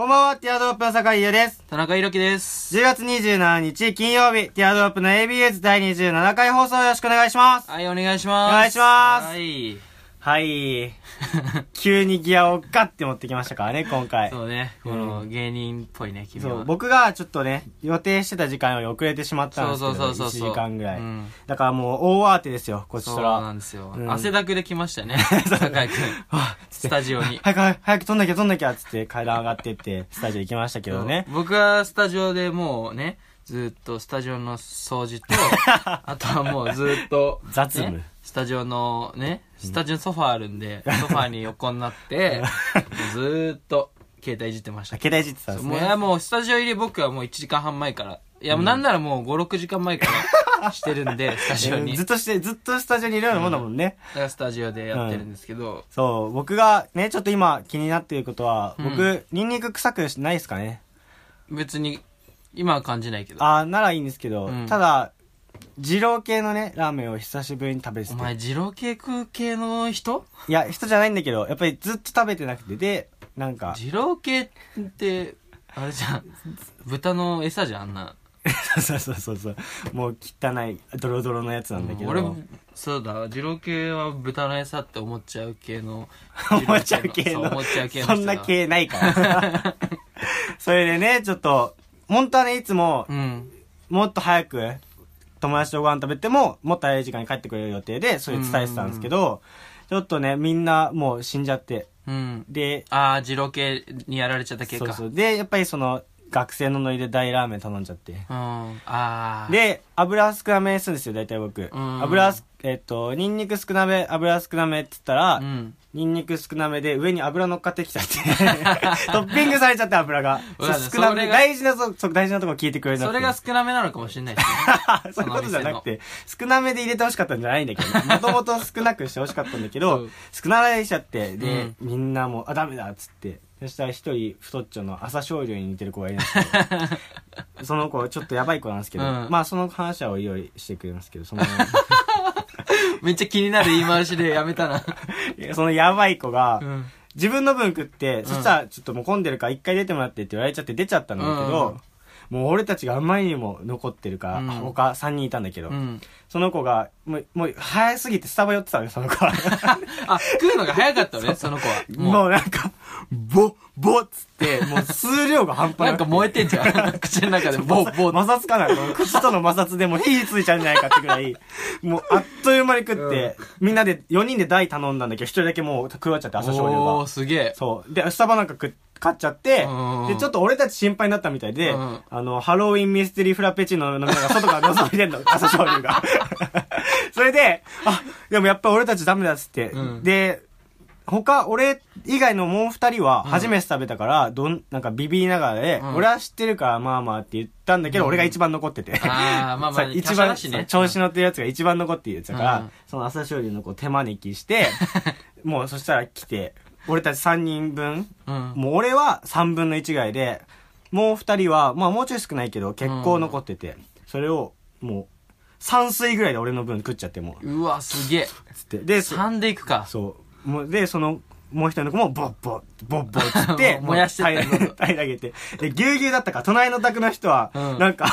こんばんは、ティアドロップの坂井優です。田中裕樹です。10月27日金曜日、ティアドロップの ABS 第27回放送よろしくお願いします。はい、お願いします。お願いしますはい。はい。急にギアをガッて持ってきましたか？らね、今回。そうね、この芸人っぽいね、君は。そう、僕がちょっとね、予定してた時間より遅れてしまったんですけど、そうそうそうそう1時間ぐらい。うんだからもう大慌てですよ、こっちそう。なんですよ。うん汗だくで来ましたね、酒井くん。はスタジオに。早く早く撮んなきゃ撮んなきゃっつって階段上がってって、スタジオ行きましたけどね。僕はスタジオでもうね、ずっとスタジオの掃除と、あとはもうずっと、雑務ねスタジオのね、スタジオにソファーあるんで、ソファーに横になって、ずーっと携帯いじってました。携帯いじってたんですもういやね。もうスタジオ入り僕はもう1時間半前から。いや、もうなんならもう5、6時間前から してるんで、スタジオに。だずっとして、ずっとスタジオにいるようなもんだもんね。からスタジオでやってるんですけど、そう、僕がね、ちょっと今気になっていることは、うん僕、ニンニク臭くないですかね別に、今は感じないけど。あー、ならいいんですけど、うんただ、二郎系のね、ラーメンを久しぶりに食べてて。お前、二郎系食う系の人？いや、人じゃないんだけど、やっぱりずっと食べてなくて、で、なんか、二郎系って、あれじゃん。豚の餌じゃん、あんな。そうそうそうそう、もう汚い、ドロドロのやつなんだけど。俺も、そうだ、二郎系は豚の餌って思っちゃう系の。思っちゃう系の。そう思っちゃう系の人だ。そんな系ないから。それでね、ちょっと、本当はね、いつも、うん。もっと早く、友達とご飯食べても、もっと早い時間に帰ってくれる予定で、それ伝えてたんですけど、ちょっとね、みんなもう死んじゃって。うん。で、ああ、二郎系にやられちゃった系か。そうそう。で、やっぱりその、学生のノリで大ラーメン頼んじゃって。うん。ああ。、で、油少なめにするんですよ、大体僕。ん油す、えっと、ニンニク少なめ、油少なめって言ったら、うん。ニンニク少なめで上に油乗っかってきちゃって、トッピングされちゃって油が。少なめ。大事なと、そう大事なとこ聞いてくれなくて。それが少なめなのかもしれないですね。そういうことじゃなくて、少なめで入れてほしかったんじゃないんだけど、もともと少なくしてほしかったんだけどうん、少なめにしちゃって、で、うんみんなもう、あ、ダメだっつって、そしたら一人太っちょの朝青龍に似てる子がいるんですけど、その子ちょっとやばい子なんですけど、うんまあその話はおいおいしてくれますけど、その、めっちゃ気になる言い回しでやめたな。そのやばい子がう、ん。自分の分食って、そしたらちょっともう混んでるから一回出てもらってって言われちゃって出ちゃったんだけど、もう俺たちがあまりにも残ってるから、うん他3人いたんだけど、うん。その子が、もう、もう早すぎてスタバ寄ってたのよ、その子は。あ、食うのが早かったのね、その子は。ももう。うなんか、ボ、ボっつって、もう数量が半端なくて。なんか燃えてんじゃん。口の中でボッボッ。摩擦かなこの口との摩擦でもう火ついちゃうんじゃないかってぐらい、もうあっという間に食って、みんなで4人で大頼んだんだけど、1人だけもう食わっちゃって、朝青龍おー、が。すげえ。そう。で、スタバなんか食っ買っちゃってうん、で、ちょっと俺たち心配になったみたいで、うんあの、ハロウィンミステリーフラペチーノ飲みながら外から覗いてんの、朝青龍が。それで、あ、でもやっぱ俺たちダメだっつって、うんで、他、俺以外のもう二人は初めて食べたから、どん、なんかビビりながらで、うん俺は知ってるからまあまあって言ったんだけど、うん俺が一番残ってて。あーまあまあ一華奢番、だしねそう調子乗ってるやつが一番残ってるやつだから、うんその朝青龍の子手招きして、もうそしたら来て、俺たち三人分、うん。もう俺は3分の1ぐらいで、もう2人は、まあもうちょい少ないけど、結構残ってて、それを、もう、3水ぐらいで俺の分食っちゃってもう、うわ、すげえ。つって。で、そ3でいくか。そう。もう、で、その、もう一人の子も、ボッボッ、ボッボッつって、燃やして平らげて。で、ぎゅうぎゅうだったから、隣の宅の人は、うんなんか、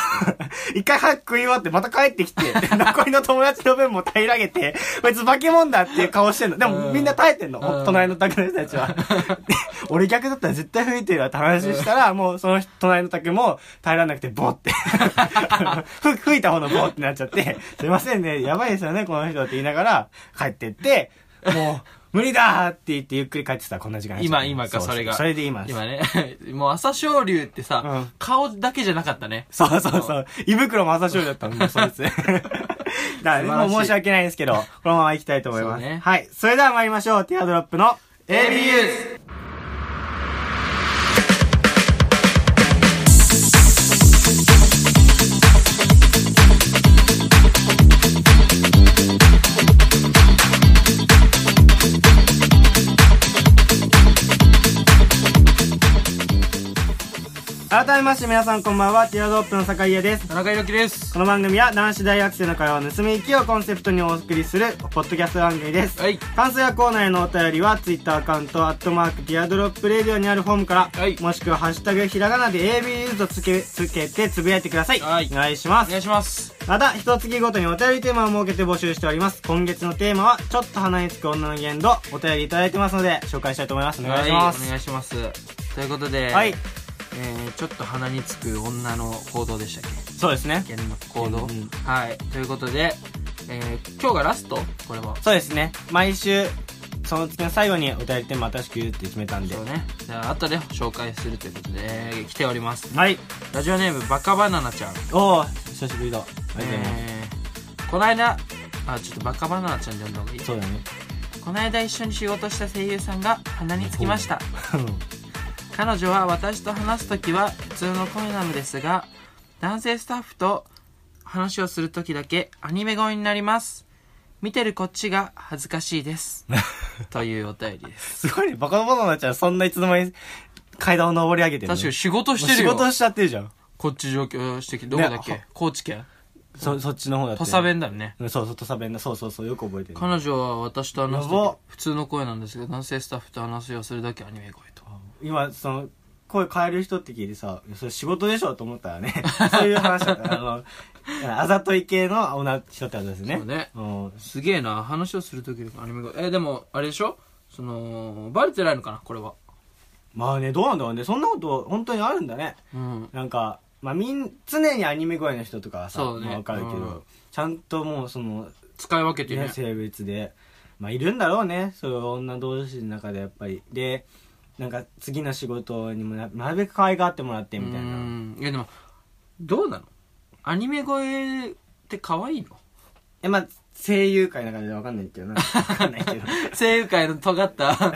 一回早く食い終わって、また帰ってきて、で 残りの友達の分も平らげて、こいつ化け物だっていう顔してんの。でも、うんみんな耐えてんの、うん隣の宅の人たちは。で俺逆だったら絶対吹いてるわって話したら、もうその隣の宅も耐えられなくて、ボッて。ふ吹いた方のボッってなっちゃって、すいませんね、やばいですよね、この人って言いながら、帰ってって、もう、無理だーって言ってゆっくり帰ってたらこんな時間今、今か、それが。それで今です。今ね。もう朝青龍ってさ、うん顔だけじゃなかったね。そうそうそう。胃袋も朝青龍だったんで、そいつ。だから、もう申し訳ないんですけど、このまま行きたいと思います。ねはい。それでは参りましょう。ティアドロップの ABU! 改めまして皆さんこんばんは。ティアドロップの坂井優です。田中裕樹です。この番組は男子大学生の会話を盗み聞きをコンセプトにお送りするポッドキャスト番組です。はい。感想やコーナーへのお便りはツイッターアカウントアットマークティアドロップレディオにあるフォームから、はい。もしくはハッシュタグひらがなで ABU とつけつけてつぶやいてください、はい。お願いします。お願いします。また一月ごとにお便りテーマを設けて募集しております。今月のテーマはちょっと鼻につく女の言動。お便りいただいてますので紹介したいと思います。お願いします。はい、お願いします。ということで、はい、えー、ちょっと鼻につく女の行動でしたっそうですね。行動、うんはい。ということで、えー、今日がラスト？これは。そうですね。毎週その月の最後にお便りテーマ新しく言うって決めたんで。そうね。じゃあ後で紹介するということで、えー来ております。はい。ラジオネームバカバナナちゃん。おお久しぶりだ。ありがとうございます、えー、この間あちょっとバカバナナちゃんで読んだ方がいい。そうだね。この間一緒に仕事した声優さんが鼻につきました彼女は私と話す時は普通の声なのですが男性スタッフと話をする時だけアニメ声になります。見てるこっちが恥ずかしいです。というお便りです。すごいね。バカバナナちゃんそんないつの間に階段を登り上げてるの？確かに仕事してるよ。仕事しちゃってるじゃん。こっち上京してきてどこだっけ、ね高知県。そそっちの方だって。土佐弁だよね。うんそうそう土佐弁だ。そうそうそうよく覚えてる。彼女は私と話す普通の声なんですが男性スタッフと話をするだけアニメ声。と今その声変える人って聞いてさそれ仕事でしょと思ったらね。そういう話だった。あのあざとい系の女人ってことですね。そうね。うん。すげえな。話をする時だけアニメ声えでもあれでしょ？そのバレてないのかな？これは。まあねどうなんだろうね。そんなこと本当にあるんだね。うん。なんかまあみん常にアニメ声の人とかはさそうね。まあわかるけど、うん。ちゃんともうその使い分けてね。ね、性別で、まあ、いるんだろうね。そういう女同士の中でやっぱり。でなんか次の仕事にもななるべく可愛がってもらってみたいな。うん。いやでもどうなの？アニメ声って可愛いの？えまあ声優界の中でわかんないけどな。わかんないけど。声優界の尖った思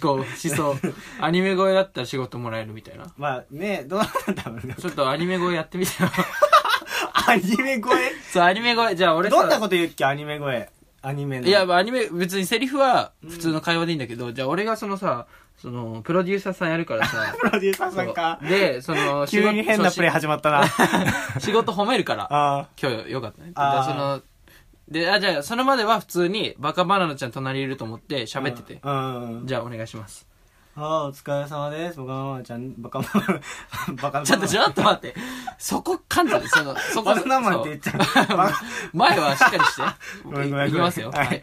考思想。アニメ声だったら仕事もらえるみたいな。まあねどうなんだろうね。ちょっとアニメ声やってみてよ。アニメ声？そうアニメ声。じゃあ俺さどんなこと言うっけ？アニメ声。アニメの。いや、まあアニメ、別にセリフは普通の会話でいいんだけど、じゃあ俺がそのさ、その、プロデューサーさんやるからさ、プロデューサーさんかで、その、急に変なプレイイ。始まったな 仕事褒めるから、あ今日よかったね。だその、で、あ、じゃあ、それまでは普通に、バカバナナちゃん隣にいると思ってあ喋ってて。うんうんじゃあ、お願いします。ああお疲れ様ですバカママちゃんバカママ バカママちょっと、ちょっと待って。そこ、感じで、その、そこ、バカママって言っちゃう前はしっかりして。ごめんごめんいきますよ。はいはい。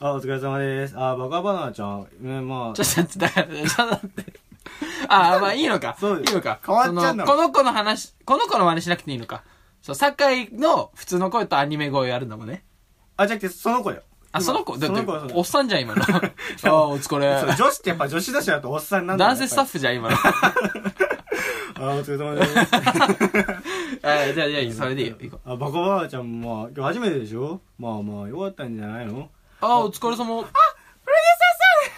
あ、お疲れ様です。あ、バカバナナちゃん。ね、まあちょ、っと待って、だから、ちょっと待って。ああ、まあいいのか。そういいのか。変わっちゃうんだそのこの子の話、この子の真似しなくていいのか。そう、酒井の普通の声とアニメ声やるんだもんね。あ、じゃなくて、その子だよ。あ、今その子だっておっさんじゃん、今の。ああ、お疲れ。そう女子ってやっぱ女子同士だとおっさんなんだよ男性スタッフじゃん、今の。あ、お疲れ様です。あじゃあ、じゃあ、それでいいよ。あ、バカバナナちゃんも、今日初めてでしょ？まあまあ、よかったんじゃないの？ああ、お疲れ様。あ、プロデュー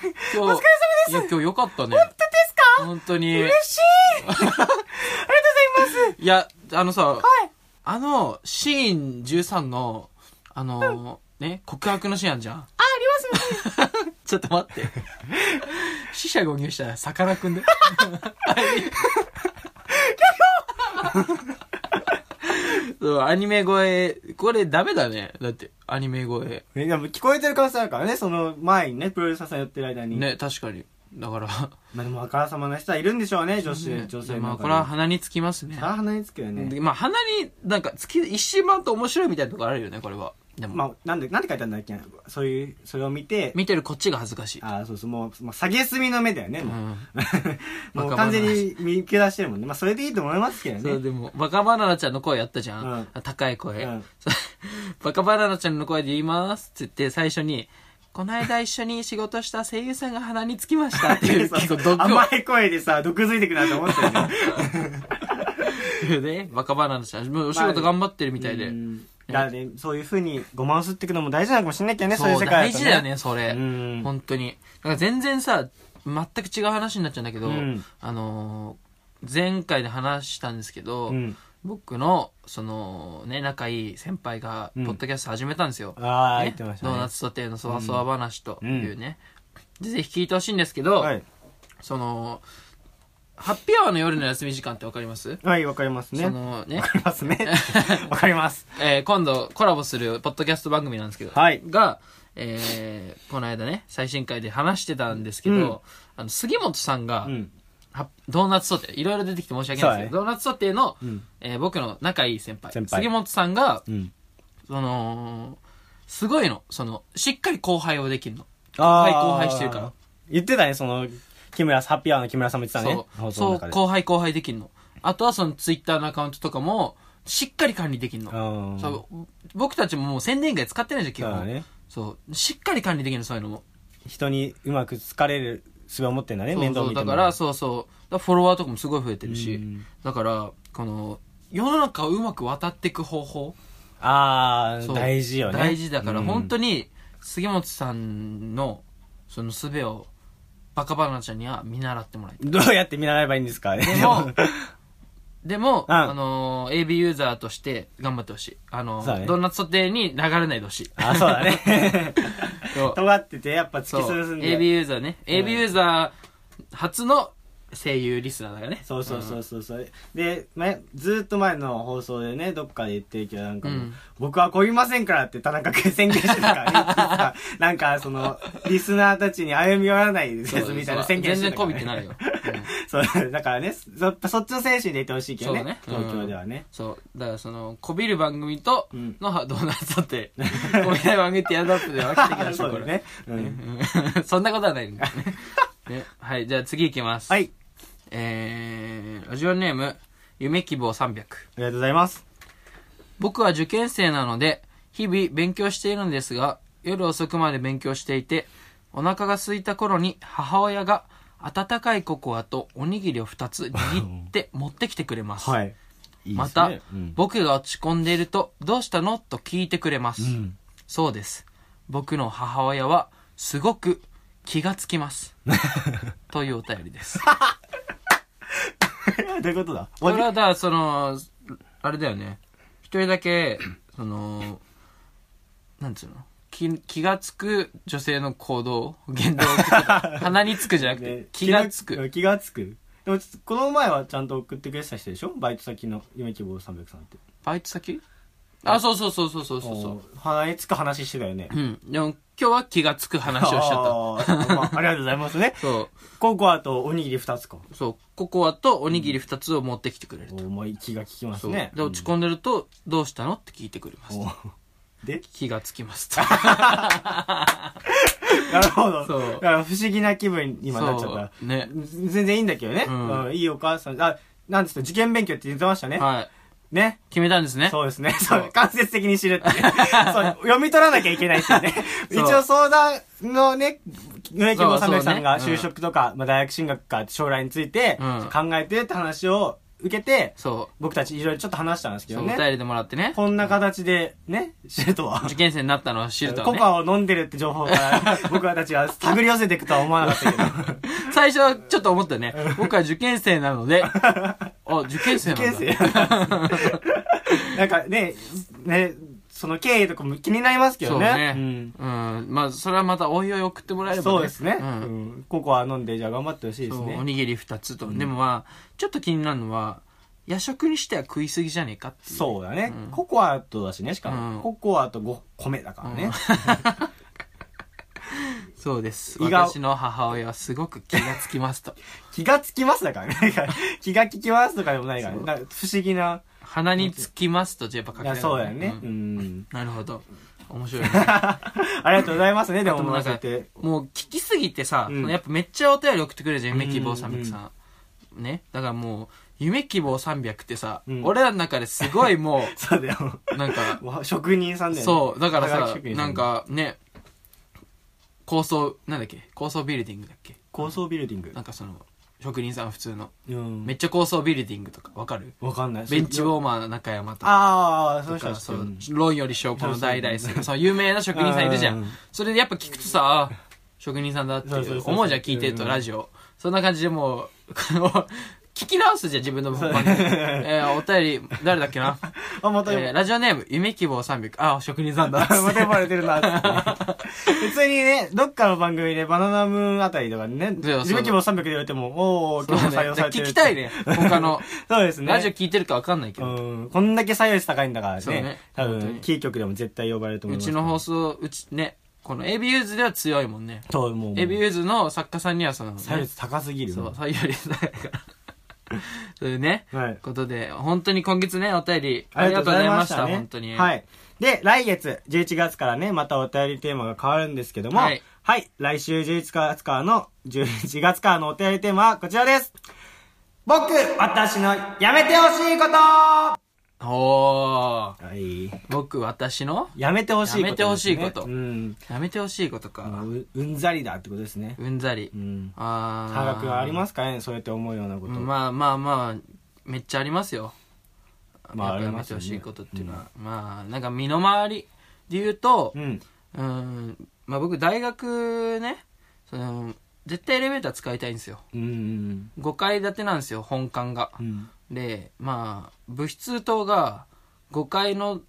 サーさんお疲れ様です。いや、今日よかったね。本当ですか？本当に。嬉しいありがとうございます。いや、あのさ、あの、シーン13の、あの、ね、告白のシーンあんじゃん。あ、ありますね。ちょっと待って。死者誤入したら、さかなクンで。そう、アニメ声、これダメだね。だって、アニメ声。え、でも聞こえてる可能性あるからね、その前にね、プロデューサーさんやってる間に。。ね、確かに。だから、まあでも、あからさまな人はいるんでしょうね、女子、ね女性。まあ、これは鼻につきますね。あ、鼻につくよね。でまあ、鼻に、なんか、つき、一周回って面白いみたいなとこあるよね、これは。でも、まあ、なんで、なんて書いてあるんだっけ？そういう、それを見て、見てるこっちが恥ずかしい。ああ、そうそう、もう、もう下げすみの目だよね、もう。うん。もう完全に見受け出してるもんね。まあ、それでいいと思いますけどそう、ね。でも、バカバナナちゃんの声やったじゃん。うん高い声、うんバカバナナちゃんの声で言いますって言って、最初に、この間一緒に仕事した声優さんが鼻につきました っていう、結構毒を甘い声でさ、毒づいてくなと思ったよね。で、バカバナナちゃん、もうお仕事頑張ってるみたいで。うんだね、そういう風にごまをすっていくのも大事なのかもしれないけどね、そういう世界と大事だよね、それ。うん。本当に。だから全然さ、全く違う話になっちゃうんだけど、うんあのー前回で話したんですけど、うん。僕の、その、ね、仲いい先輩が、うんポッドキャスト始めたんですよ。ああ、ね言ってましたね。ドーナツソテーのそわそわ話というね。でぜひ聞いてほしいんですけど、はい。その、ハッピーアワーの夜の休み時間ってわかります？はい、わかりますね。そわのね、かりますね。わかります。えー今度コラボするポッドキャスト番組なんですけど、はいが、えーこの間ね、最新回で話してたんですけど、うんあの、杉本さんが、うん。はドーナツソテー、いろいろ出てきて申し訳ないですけど、ドーナツソテーの、うん。えー僕の仲いい先輩、先輩杉本さんが、うん。その、すごいの、その、しっかり後輩をできるの。あー後輩してるから。言ってたね、その、木村、ハッピーアワーの木村さんも言ってたね。そう、そう、後輩後輩できるの。あとはそのツイッターのアカウントとかも、しっかり管理できるの。うん。そう、僕たちももう宣伝外使ってないじゃん、基本。そうだね。そう、しっかり管理できるの、そういうのも。人にうまく疲れる術を持ってんだね、面倒見てだから、そうそう。フォロワーとかもすごい増えてるしうん。だから、この、世の中をうまく渡っていく方法。ああ、大事よね。大事だから、本当に。に、杉本さんの、その術を、バカバナちゃんには見習ってもらいたい。どうやって見習えばいいんですかね。でも、でも、うんあのー、AB ユーザーとして頑張ってほしい。あのうだねドーナツソテーに流れないでほしい。あ、そうだね。そう尖ってて、やっぱ突そうき進んで。AB ユーザーね。うん AB ユーザー初の声優リスナーだからね。そうそうそうそうそう。で、ね、ずーっと前の放送でね、どっかで言ってるけど、なんかもう、うん僕はこびませんからって田中君宣言してたからね。なんか、その、リスナーたちに歩み寄らないですみたいな宣言全然してたから、こびてないよ。う んそう、だからね、そそっちの選手でいてほしいけどね。そうね東京ではね。そう。だからその、こびる番組とうんのドーナツソテー。こびない番組ってやだってで分けてきましょ、これ。そううだね。うん。う んそんなことはないんだよね。ねはい、じゃあ次行きます。はい。えー、ラジオネーム、夢希望300。ありがとうございます。僕は受験生なので、日々勉強しているんですが、夜遅くまで勉強していて、お腹が空いた頃に母親が温かいココアとおにぎりを2つ握って持ってきてくれます。はい。いいねまた、うん僕が落ち込んでいると、どうしたの？と聞いてくれます。うん。そうです。僕の母親は、すごく気がつきます。というお便りです。どういうことだ？これはだそのあれだよね。一人だけそのなんつうの？気気がつく女性の行動？言動鼻につくじゃなくてね気がつく。気がつく？でも、この前はちゃんと送ってくれてた人でしょ？バイト先の夢希望300さんって。バイト先？あそうそうそうそうそうそうそう鼻につく話してたよね。うんでも今日は気がつく話をしちゃっあーまあありがとうございますねた。そココアとおにぎり2つか。うそうココアとおにぎり2つを持ってきてくれると、お前気が利きますね。で落ち込んでるとどうしたのって聞いてくれますおで？気がつきますと なるほど。そうだから不思議な気分に今なっちゃった。ね全然いいんだけどね。うんうんいいお母さん。あ、なんですか、受験勉強って言ってましたね。はいね。決めたんですねそうですね。そそうう、間接的に知るって。そう、読み取らなきゃいけないっていうね。一応相談のね、植木坊さんさんが就職とか、まあ大学進学か将来についてうん考えてって話を受けて、そう僕たちいろいろちょっと話したんですけどね。お便りでもらってね。こんな形でね、知るとは。受験生になったのを知るとはねココ。アを飲んでるって情報から、僕たちは手繰り寄せていくとは思わなかったけど。最初はちょっと思ったよね。僕は受験生なので、あ、受験生なんだ。受験生なんかね、ね、その経緯とかも気になりますけどね。そうねんうん。まあ、それはまたおいおい送ってもらえればね。そうですね。う。うんん。ココア飲んで、じゃあ頑張ってほしいですそう、おね。にぎり二つと。でもまあ、ちょっと気になるのは、夜食にしては食いすぎじゃねえかっていう。そうだねうん。ココアとだしね、しかうんも。ココアとご米だからね。そうです。私の母親はすごく気がつきますと。気がつきますだからね。気が利きますとかでもないからね。不思議な。鼻につきますと、じゃあやっぱ書いや、けそうだよね。ううんん。なるほど。面白いね。ありがとうございますね、でももうなんかせて。もう聞きすぎてさ、うんやっぱめっちゃお便り送ってくれるじゃん、うん夢希望300さん。ね。だからもう、夢希望300ってさ、うん俺らの中ですごいも そうだよ。う、なんか、わ職人さんだよね。そう、だからさなん、かね、高層、なんだっけ？高層ビルディングだっけ？高層ビルディングな。んかその、職人さん普通の。うんめっちゃ高層ビルディングとかわかる？わかんない。ベンチウォーマー中山とか。ああ、そうそしたらう、論より証拠の代々する。そう、有名な職人さんいるじゃうんん。それでやっぱ聞くとさ、あ職人さんだってそうそうそうそう思うじゃん、聞いてると、うんラジオ。そんな感じでもう、聞聞き直すじゃん、自分の番組。えー、お便り、誰だっけな？あ、また、えー、ラジオネーム、夢希望300。あ、職人さんだ。また呼ばれてるな、普通にね、どっかの番組でバナナムーンあたりとかにね、そう自分希望300で言われても、おー、今日も採用されてる。聞きたいね。他の。そうですね。ラジオ聞いてるかわかんないけど。うん。こんだけ採用率高いんだからね。ね多分、キー局でも絶対呼ばれると思いうます。ちの放送、うち、ね、このエビユーズでは強いもんね。そう、もう。エビユーズの作家さんにはその、ね、採用率高すぎる。そう、採用率だから。そういうね。はい。ことで、本当に今月ね、お便り、ありがとうございましたね。本当に。はい。で、来月、11月からね、またお便りテーマが変わるんですけども、ははいい。来週11月からの、11月からのお便りテーマはこちらです。僕、私のやめてほしいことは。い。僕、私の？やめてほしいこと、やめてほしいことうん。やめてほしいことか。ううんざりだってことですね。うんざりう。ん。あー。科学はありますかね？そうやって思うようなこと。まあまあまあ、めっちゃありますよ。まあやめてほしいことっていうのは。まあ、なんか身の回りで言うとう、ん。うん、まあ僕大学ね、その、絶対エレベーター使いたいんですよ。うん。5階建てなんですよ、本館が。うん。で、まあ、物質棟が5階の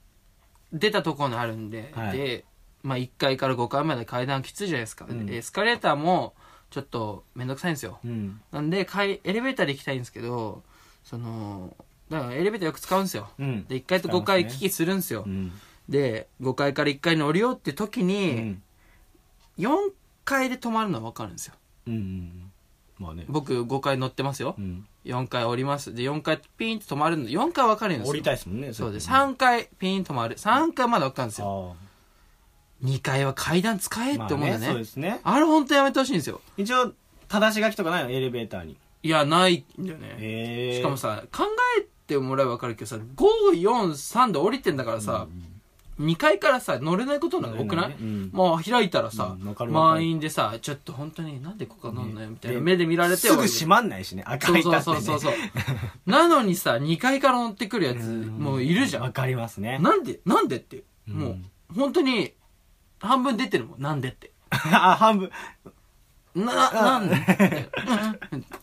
出たところにあるんで、はいで、まあ1階から5階まで階段きついじゃないですか。うんでエスカレーターもちょっとめんどくさいんですよ。うん。なんで、階エレベーターで行きたいんですけど、その、だからエレベーターよく使うんですよ。うん。で、1階と5階行き来するんですよ。うん。で、5階から1階に降りようって時うに、ん。4階で止まるのは分かるんですよ。うん。まあね。僕5階乗ってますよう。ん。4階降ります。で、4階ピーンと止まるんで、4階分かるんですよ。降りたいですもんね。そうで、す。3階ピーンと止まる。3階まで分かるんですよ。あ2階は階段使えあ。って思うんだまあそうね。ですね。あれ本当やめてほしいんですよ。一応、正し書きとかないの？エレベーターに。いや、ないんだよね。へえ。しかもさ、考えてもらえば分かるけどさ、5、4、3で降りてんだからさ、2階からさ、乗れないことなんか多くない、うんもう開いたらさ、うん満員でさ、ちょっと本当になんでここ乗んのよみたいなで目で見られてすぐ閉まんないしね。赤そういそうそうそうそう。なのにさ、2階から乗ってくるやつ、もういるじゃん。わかりますね。なんでなんでって？うんもう、本当に、半分出てるもん。なんでって？あ、半分。な、なんで？って。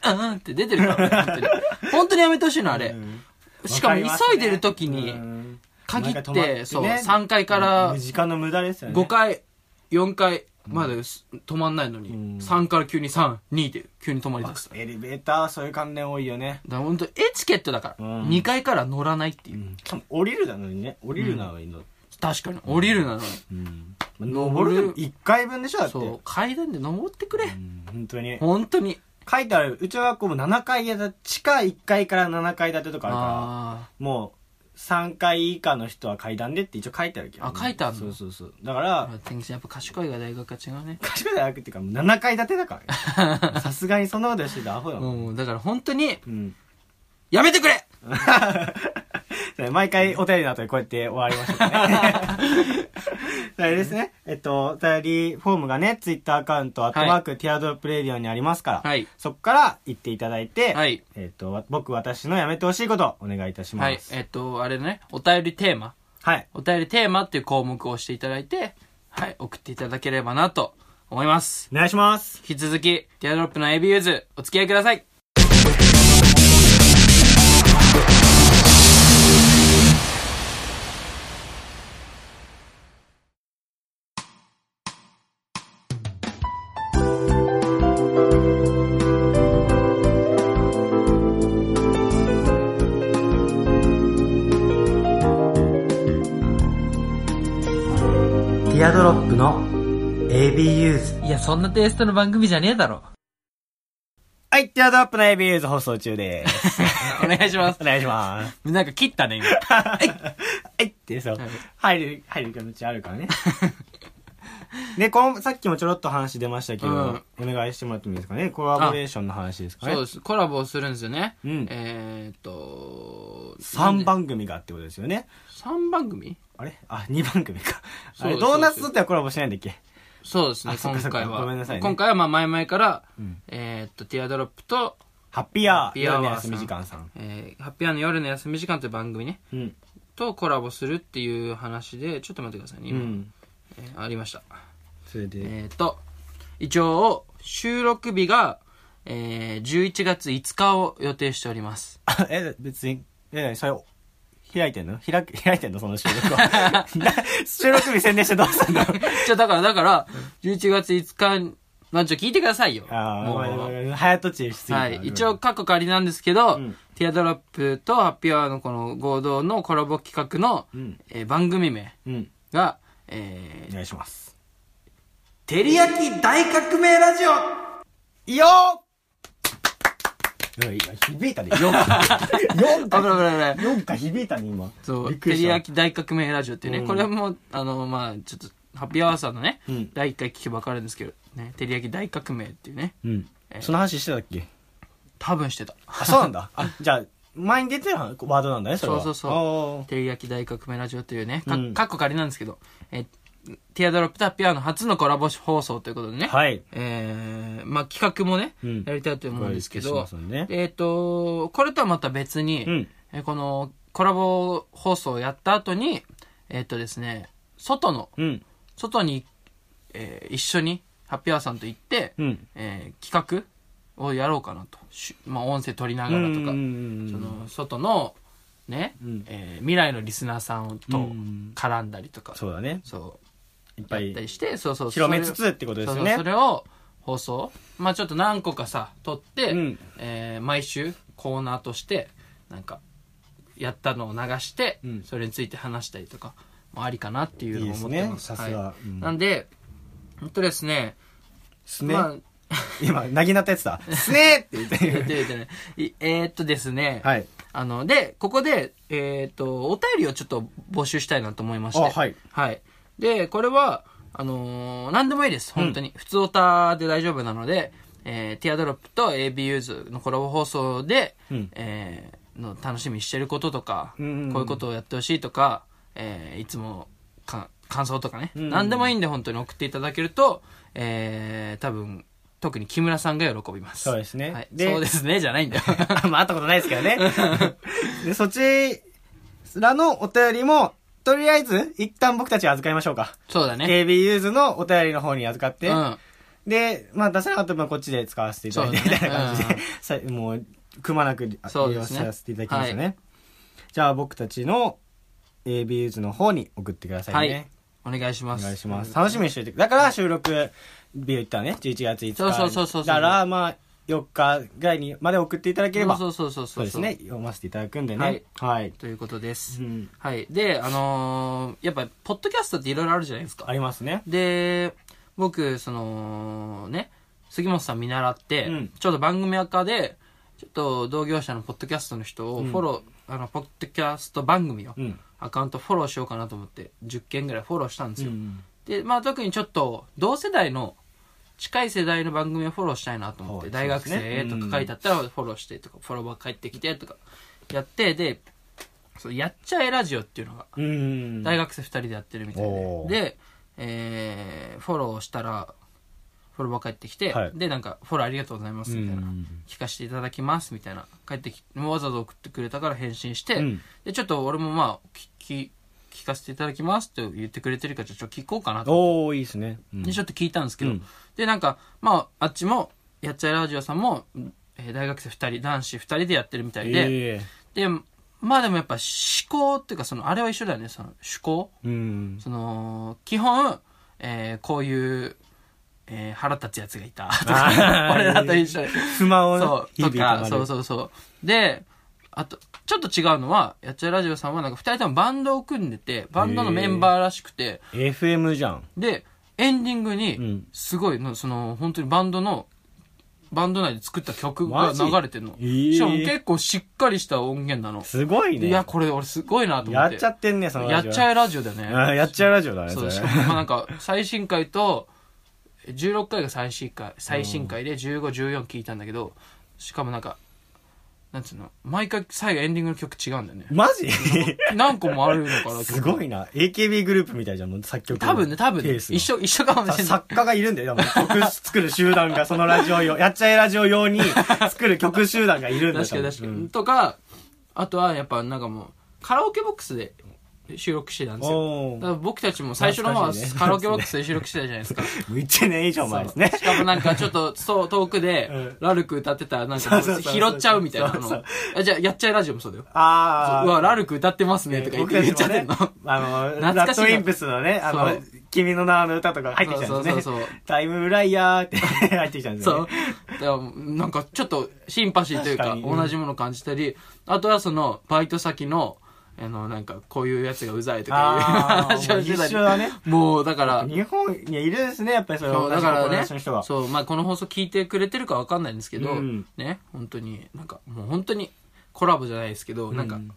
うん、うん、うんって出てるから、本当に。本当にやめてほしいの、あれ。うんしかも急いでる時うに、ん限って、そう、ね3階から時間の無駄ですよね。5回、4回まです止まんないのに、うん3から急に3、2で急に止まりだす。だかエレベーター、そういう関連多いよね。ら本当エチケットだから、うん2階から乗らないっていう。しかも降りるなのにね。降りるなのにの。確かに、降りるなのに。うん。登るでも1回分でしょだって。そう、階段で登ってくれ。うん本当に。本当に。書いてある、うちの学校も7階建て、地下1階から7階建てとかあるから、あもう3階以下の人は階段でって一応書いてあるけど、あ書いてあるの？そうそうそう。だからやっぱ賢いが大学が違うね。賢い大学っていうか、もう7階建てだからね。さすがにそんなことしてたらアホだもん。うん、だから本当に、うん。やめてくれ 毎回お便りの後にこうやって終わりましたね。あれですね。えっと、お便りフォームがね、ツイッターアカウント、アットマーク、ティアドロップレディオにありますから、はい。そこから行っていただいて、はい。えっと、僕、私のやめてほしいこと、お願いいたしまはい。す。えっと、あれね、お便りテーマ。はい。お便りテーマっていう項目を押していただいて、はい、送っていただければなと思います。お願いします。引き続き、ティアドロップの AB ユーズ、お付き合いください。そんなテイストの番組じゃねえだろ。はい、ティアドロップの AB ユーズ放送中です。お願いしますお。願いします。なんか切ったね、今。はいってそう、入る、入る気持ちあるからね。で、この、さっきもちょろっと話出ましたけど、うんお願いしてもらってもいいですかね？コラボレーションの話ですかね？そうです。コラボをするんですよね。うんえーっと、3番組がってことですよね。3番組？あれ？あ、2番組か。あれ、ドーナツとってはコラボしないんだっけ？そうですね、今回は。ごめんなさいね今回はまあ前々から、うんえーっと、ティアドロップと、ハッピーアー、夜の休み時間さん。えーハッピーアーの夜の休み時間という番組ね、うん。とコラボするっていう話で、ちょっと待ってくださいね、今。うん。えーありました。それで、えーっと、一応、収録日が、えー、11月5日を予定しております。あえ、別に、え、それ、開いてんの？開く、開いてんの？その収録は。収録日宣伝してどうすんの？じゃだから、だから、11月5日、まあ、ちょ、聞いてくださいよ。ああ、もう早とちりしすぎた。はい。一応、過去仮なんですけど、うんティアドロップとハッピーアワーのこの合同のコラボ企画の、うん。えー番組名うん。が、えー、お願いします。てりやき大革命ラジオよーいや響いたね。4か。4あ、ぶらか。ぶらぶら。4か響いたね、今。そう、びっくりした。てりやき大革命ラジオっていうね、うんこれも、あの、まあちょっと、ハッピーアワーさんのね、うん第1回聞けばわかるんですけど、ね、てりやき大革命っていうね、うんえ。ーその話してたっけ？多分してた。あ、そうなんだ。あ、じゃあ、前に出てるワードなんだね、それは。そうそうそう。てりやき大革命ラジオというね、かうんかっこ仮なんですけど、えーティアドロップとハッピーアワーの初のコラボ放送ということでね、はい。えー、まあ企画もね、うんやりたいと思うんですけしど、ね。えっ、と、これとはまた別に、うん。えーこのコラボ放送をやった後に、えっ、とですね、外の、うん。外に、えー一緒にハッピーアワーさんと行って、うん。えー企画をやろうかなと。しまあ音声取りながらとか、うんうんその外の、ね、うんえー未来のリスナーさんとうん絡んだりとか、そうだね。そういっぱいやったりして、そうそう広めつつってことですよねそ。れを放送まあちょっと何個かさ撮って、うんえー毎週コーナーとしてなんかやったのを流して、うんそれについて話したりとかもありかなっていうのを思ってますいいですねさすがはいうんなんでほんとですねすね？まあ 今、なぎなったやつだ。すねって言って言っる。て言ってえーっとですね、はい。あのでここでえーっとお便りをちょっと募集したいなと思いましてあはいはいでこれはあのー何でもいいです。本当に、普通オタで大丈夫なので、えーティアドロップと AB ユーズのコラボ放送で、うん。えーの楽しみにしてることとか、うんうんうん。こういうことをやってほしいとか、えーいつもか感想とかね、うんうん。何でもいいんで本当に送っていただけると、えー多分特に木村さんが喜びます。そうですね。はい、でそうですね。じゃないんだよ。まあ、会ったことないですけどね。で、そちらのお便りも、とりあえず、一旦僕たち預かりましょうか。そうだね KB ユーズのお便りの方に預かって、うんで、まあ出せなかったらこっちで使わせていただいて、ねみたいな感じで、さもう、くまなく利用させていただきますよね。じゃあ僕たちの AB ユーズの方に送ってくださいね。お願いしますお願いします。楽しみにしておいて。だから収録日を言ったらね、11月5日。そうそうそうそうだから、まあ、4日ぐらいにまで送っていただければ、そうそうそうそうですね、読ませていただくんでね。はい。はい。ということです、うん。はいであのーやっぱポッドキャストっていろいろあるじゃないですかありますね。で僕そのね杉本さん見習って、うんちょうど番組赤でちょっと同業者のポッドキャストの人をフォロー、あのポッドキャスト番組を、うん。アカウントフォローしようかなと思って10件ぐらいフォローしたんですよ、うんでまあ特にちょっと同世代の近い世代の番組をフォローしたいなと思って、はい大学生とか書いてあったらフォローしてとか、フォロワー帰ってきてとかやってでそうやっちゃえラジオっていうのがうん。大学生2人でやってるみたいで、で、えーフォローしたらフォロワー返ってきて、はい。でなんかフォローありがとうございますみたいな、うん。聞かせていただきますみたいな。帰ってきわざわざ送ってくれたから返信して、うん。でちょっと俺もまあ聞き聞かせていただきますと言ってくれてるからちょっと聞こうかなと。おー、いいですね。うん。でちょっと聞いたんですけど、うんでなんかまああっちもやっちゃえラジオさんも、えー大学生2人男子2人でやってるみたいで、えでまあでもやっぱ思考っていうかそのあれは一緒だよねその趣向えうん。その基本、えーこういう、えー腹立つやつがいた。とか 俺らと一緒で不満をねそう日とかそうそうそう。であとちょっと違うのはやっちゃえラジオさんはなんか2人ともバンドを組んでてバンドのメンバーらしくて。FM じゃん。でエンディングうにん。すごいのその本当にバンドのバンド内で作った曲が流れてるの、えー。しかも結構しっかりした音源なの、すごいね。いやこれ俺すごいなと思って。やっちゃってんね、その。やっちゃえラジオだよね。やっちゃうラジオだね、そ、そうれ。しかもまあなんか、最新回と、16回が最新回、最新回で15、14聞いたんだけど、しかもなんか、なんつうの、毎回最後エンディングの曲違うんだよね。マジ？何個もあるのかな、すごいな。な。AKB グループみたいじゃん、もう作曲の多分ね、多分ね、一緒、一緒かもしれない。作家がいるんだよ。でも曲作る集団が、そのラジオ用、やっちゃえラジオ用に 作る曲集団がいるんだよ。確かに確かに。うんとか、あとはやっぱなんかもう、カラオケボックスで収録してたんですよ。おだから僕たちも最初の方は懐かしいねカラオケボックスで収録してたじゃないですか。1年以上前ですねそう。しかもなんかちょっとそう遠くでうん、ラルク歌ってたらなんか拾っちゃうみたいなのそうそう。あじゃあ、やっちゃいラジオもそうだよ。ああ。うわ、ラルク歌ってますねとか言って僕言っちゃってんの。ねあの、懐かしいンプスのね、あのそう、君の名はの歌とか入ってきたんですね。そうそうそうそうタイムフライヤーって入ってきたんですそうよね。。だからなんかちょっとシンパシーというか同じものを感じたり、あとはそのバイト先の、あの、なんかこういうやつがうざいとかいうあ話をしてたり。一緒だね。もうだから、日本にはいるんですね、やっぱりそれそうだからねの人が。そう、まあこの放送聞いてくれてるかわかんないんですけど、うんね、本当になんかもう本当にコラボじゃないですけど、なんかうん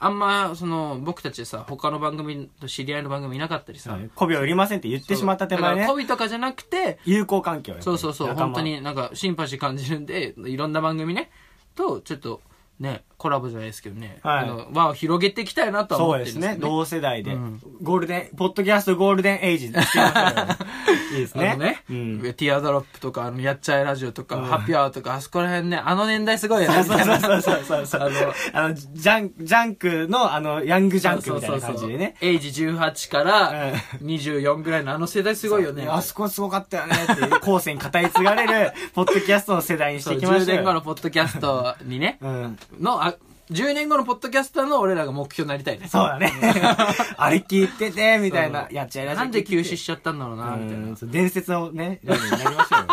あんまその僕たちさ他の番組と知り合いの番組いなかったりさ、はい媚びを売りませんって言ってしまった手前ねだから媚。びとかじゃなくて友好関係をそうそうそう本当になんかシンパシー感じるんでいろんな番組ねとちょっとねコラボじゃないですけどね、はいあの輪を広げていきたいなとはそう思ってるんですけど、ですね。同世代でうん。ゴールデン、ポッドキャストゴールデンエイジ いいですね。あのね、うん。ティアドロップとか、あの、やっちゃえラジオとか、うんハッピーアワーとか、あそこら辺ね、あの年代すごいよね。そうそうそうそうそうそう。あのあの、ジャン、ジャンクの、あの、ヤングジャンクみたいな感じでね。エイジ18から24ぐらいのあの世代すごいよね。あそこすごかったよねって、後世に語り継がれる、ポッドキャストの世代にしそうてきました10年後のよ。ポッドキャストにね、うん。の、あ、10年後のポッドキャスターの俺らが目標になりたいね。そうだね。あれ聞いてて、みたいな。やっちゃいらなんで休止しちゃったんだろうな、みたいな。伝説のね、ラジオになりましたよ。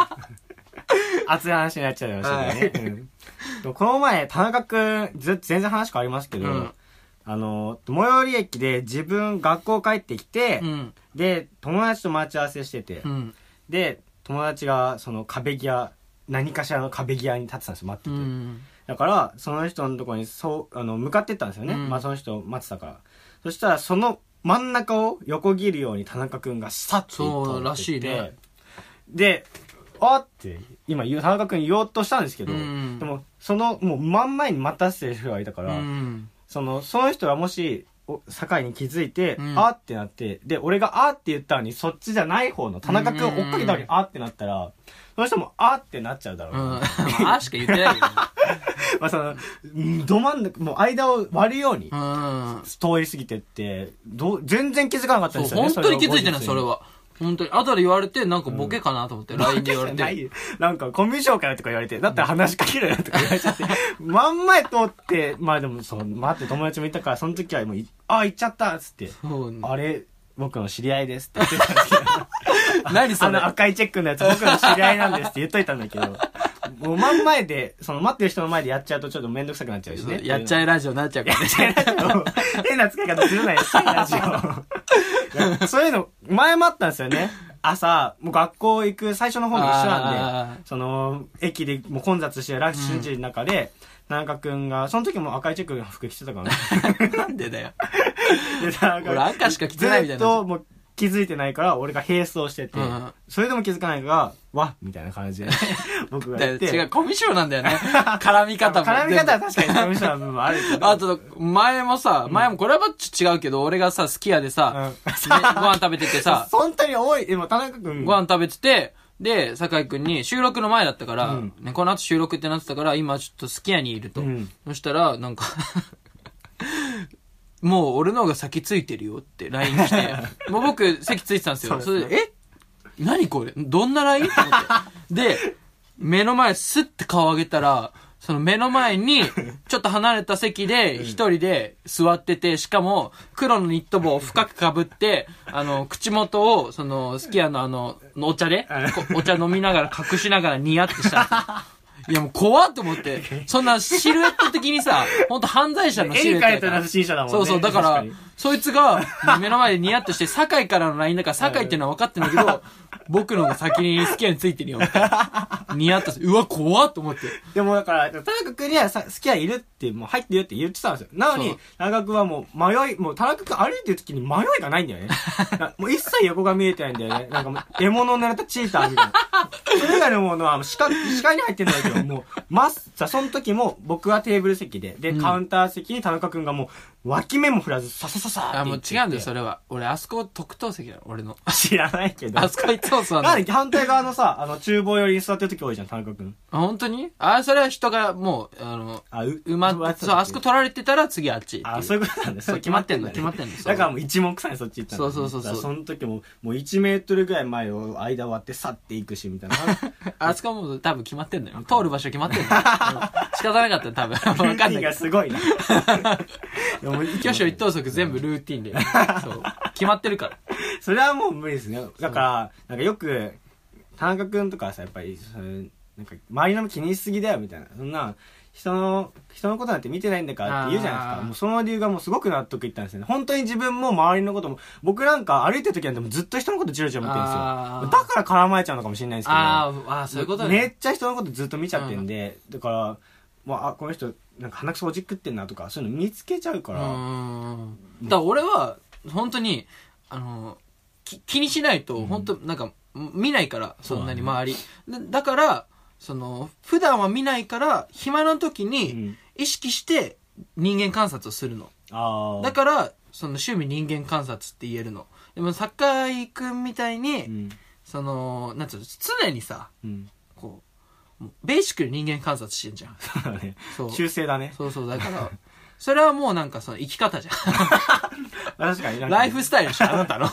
熱い話になっちゃいましたね。うんでもこの前、田中くん、ず全然話変わりますけど、うんあの、最寄り駅で自分学校帰ってきて、うん。で、友達と待ち合わせしてて、うん。で、友達がその壁際、何かしらの壁際に立ってたんですよ、待ってうて。ん。だから、その人のところに、そう、あの、向かってったんですよね。うんまあ、その人を待ってたから。そしたら、その真ん中を横切るように田中くんがさっとそうらしいねで、あって、今言う、田中くん言おうとしたんですけど、うんでも、その、もう真ん前に待たせてる人がいたから、うん。その、その人がもし、お境に気づいて、うんあってなって、で、俺があって言ったのに、そっちじゃない方の、田中くんを追っかけたのに、あってなったら、その人も、あってなっちゃうだろううん。あ、しか言ってないけどね。まあその、うんど真ん中、もう間を割るように、うん。通り過ぎてって、どう、全然気づかなかったんですよね。本当に気づいてない、をそれ。は。本当に。後で言われて、なんかボケかなと思って、LINE で言われて。なんか、コンビ紹介とか言われて、だったら話しかけろよとか言われちゃって、真 ん前通って、まあでも、そう、待って友達もいたから、その時はもうい、あ、行っちゃったっつって、そうあれ、僕の知り合いですって言ってたんですけど、何それ？あの赤いチェックのやつ僕の知り合いなんですって言っといたんだけど、もう真ん前で、その待ってる人の前でやっちゃうとちょっとめんどくさくなっちゃうしね。やっちゃええラジオになっちゃうからね。変な使い方するなよ、ラジオ。そういうの、前もあったんですよね。朝、もう学校行く最初の方も一緒なんあで、その、駅でもう混雑してラッシュ時の中で、田中くんが、その時も赤いチェックの服着てたからね。ー なんでだよ。で、田中俺赤しか着てないみたいなずっともう気づいてないから、俺が並走してて、うんそれでも気づかないから、わみたいな感じで、僕がだやって。よ違う、コミュ障なんだよね。絡み方も。絡み方は確かにコミュ障な部分もあるけど。あと、前もさ、前もこれはちょっと違うけど、俺がさ、すき家でさ、うんねご飯食べててさ、本当に多い。でも田中くん。ご飯食べてて、で、酒井くんに収録の前だったから、うんね、この後収録ってなってたから、今ちょっとすき家にいると。うんそしたら、なんか、もう俺の方が先ついてるよって LINE して、もう僕席ついてたんですよ。それで、え？何これ？どんな LINE? って思って。で、目の前スッて顔上げたら、その目の前に、ちょっと離れた席で、一人で座ってて、しかも、黒のニット帽を深く被って、あの、口元を、その、スキヤのあの、お茶で、こお茶飲みながら隠しながらニヤってした。いやもう怖っと思って、そんなシルエット的にさ、ほんと犯罪者のシ絵ルエットだからに描いたら。新車だもんね。そうそう、だからそいつが目の前でニヤッとして、酒井からの LINE だから、酒井っていうのは分かってんだけど、僕の方が先に好きについてるよ、みたいな。ニヤッとして、うわ、怖っと思って。でもだから、田中くんにはさ好きはいるって、もう入ってるって言ってたんですよ。なのに田中くんはもう迷い、もう田中くん歩いてる時に迷いがないんだよね。なもう一切横が見えてないんだよね。なんかもう、獲物を狙ったチーターみたいな。それ以外のものは、視界、視界に入ってんだけど、もう、まっさ、その時も僕はテーブル席で、で、うんカウンター席に田中くんがもう、脇目も振らず、ささささってってもう違うんだよ、それは。俺、あそこ特等席だよ、俺の。知らないけど。あそこいつそうそうなんで反対側のさ、あの、厨房寄りに座ってる時多いじゃん、田中君。あ、本当に？あ、それは人がもう、あの、あ、う、埋まっそう、あそこ取られてたら次あっち。あ、そういうことなんだ。そう決まってんの決まってんのだからもう一目散にそっち行ったそうそうそうそうその時も、もう1メートルぐらい前を間割って去っていくし、みたいな。あそこはもう多分決まってんのよ。通る場所決まってんのよ。う ん仕方なかったよ、多分。わかんないがすごいな。挙手一投足全部ルーティンで。そう。決まってるから。それはもう無理ですね。だから、かよく、田中君とかさ、やっぱり、そなんか、周りの気にしすぎだよ、みたいな。そんな、人の、人のことなんて見てないんだからって言うじゃないですか。もうその理由がもうすごく納得いったんですよね。本当に自分も周りのことも、僕なんか歩いてる時なんてもうずっと人のことチラチラ見てるんですよ。だから絡まれちゃうのかもしれないですけど。あーあー、そういうことめね。っちゃ人のことずっと見ちゃってんで、だから、もう、あ、この人、なんか鼻くそおじくってんなとか、そういうの見つけちゃうかうら。だから俺は、本当に、あの、き気にしないと、本当なんか、見ないから、そんなに周り。だだから、その、普段は見ないから、暇な時うに、ん。意識して人間観察をするの。ああ。だから、その趣味人間観察って言えるの。でも、酒井くんみたいに、うん。その、なんつうの、常にさ、うん。こうベーシックに人間観察してんじゃん。そうだね。そう。修正だね。そうそう、だから、それはもうなんかその生き方じゃん。確かに。ライフスタイルでしょ、あなたの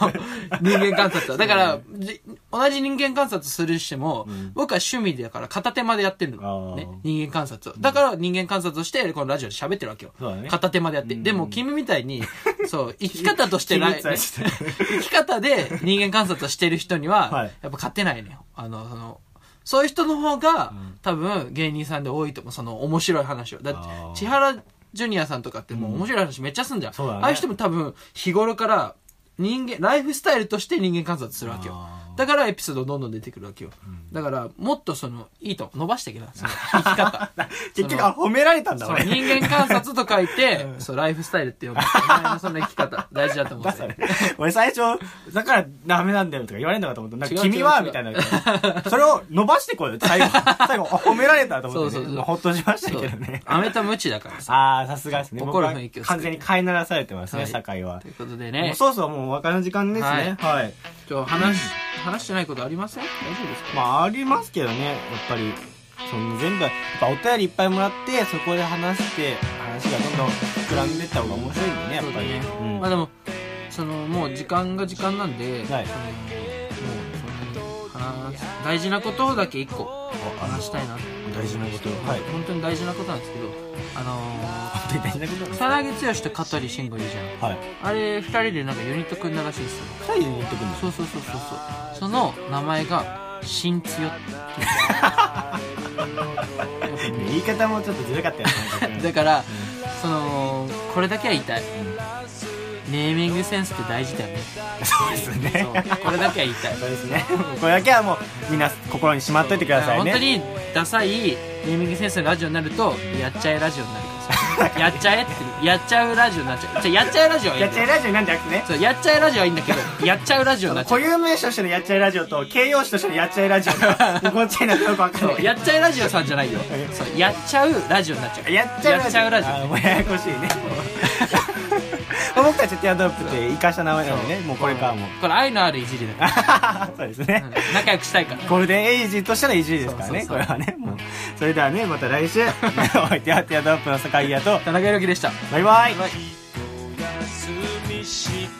人間観察は。だから、じ同じ人間観察するにしても、うん僕は趣味だから片手間でやってるの。あーね、人間観察を。だから人間観察をして、このラジオで喋ってるわけよ。そうだね。片手間でやって。うんでも君みたいに、そう、生き方としてライ、秘密はしてる生き方で人間観察をしてる人には、はいやっぱ勝てないのよ。あの、その、そういう人の方が、うん多分芸人さんで多いと思う。その面白い話を。だってあー、千原ジュニアさんとかってもう面白い話めっちゃすんじゃん。そうだねああいう人も多分日頃から人間、ライフスタイルとして人間観察するわけよ。だからエピソードどんどん出てくるわけよ。だから、もっとその、いいと伸ばしていけな、その 生き方。結局、あ、褒められたんだ、俺。人間観察と書いて、そう、ライフスタイルって呼ぶ。お前のその生き方、大事だと思うだから俺最初、だからダメなんだよとか言われるのかと思った。なんか違う君はみたいな。それを伸ばしてこいよ、最後。最後、あ褒められたと思ってね。そうそうそうほっとしましたけどね。飴とムチだからさ。ああ、さすがですね。僕は完全に飼いならされてますね、はい酒井はと。いうことでもうね、そうそう、もうお別れの時間ですね。はい。今日話し、話してないことありません？大丈夫ですか？まあ、ありますけどね、やっぱり。その全部、やっぱお便りいっぱいもらって、そこで話して、話がどんどん膨らんでった方が面白いんでね、やっぱり。ねうんまあでも、その、もう時間が時間なんで、はいそのもう、そんなに話す、大事なことだけ一個話したいな。大事なこと。はい。本当に大事なことなんですけど、あの本当に大事なことなんー、です草薙剛と香取慎吾いるじゃん。はい。あれ、二人でなんかユニット組んだらしいですよ。二人で言ってくんだ。そうそうそうそうそう。その名前が、新強って。言い方もちょっとずるかったよね。だから、その、これだけは言いたい。ネーミングセンスって大事だよね。そうですね。これだけは言いたい。そうですね。これだけはもう、みんな心にしまっといてくださいね。本当にダサいネーミングセンスのラジオになると、やっちゃえラジオになるからさ。やっちゃえって、やっちゃうラジオになっちゃう。じゃあやっちゃえラジオはいいんだよ。やっちゃいラジオなんじゃなくてね。そう、やっちゃえラジオはいいんだけど、やっちゃうラジオになっちゃう。固有名詞としてのやっちゃいラジオと、形容詞としてのやっちゃいラジオが、こっちになってよくわかんないやっちゃえラジオさんじゃないよ。そう、やっちゃうラジオになっちゃう。やっちゃうラジオ。やっちゃうラジオややこしいね。僕たちティアドロップって生かした名前なのでね、もうこれからも。これ愛のあるいじりだか そうですね。ら。うん仲良くしたいから。ゴールデンエイジとしてのいじりですからね、これはね。もうそれではね、また来週、お相手はティアドロップの坂井谷と、田中裕樹でした。バイバイ。バイ休み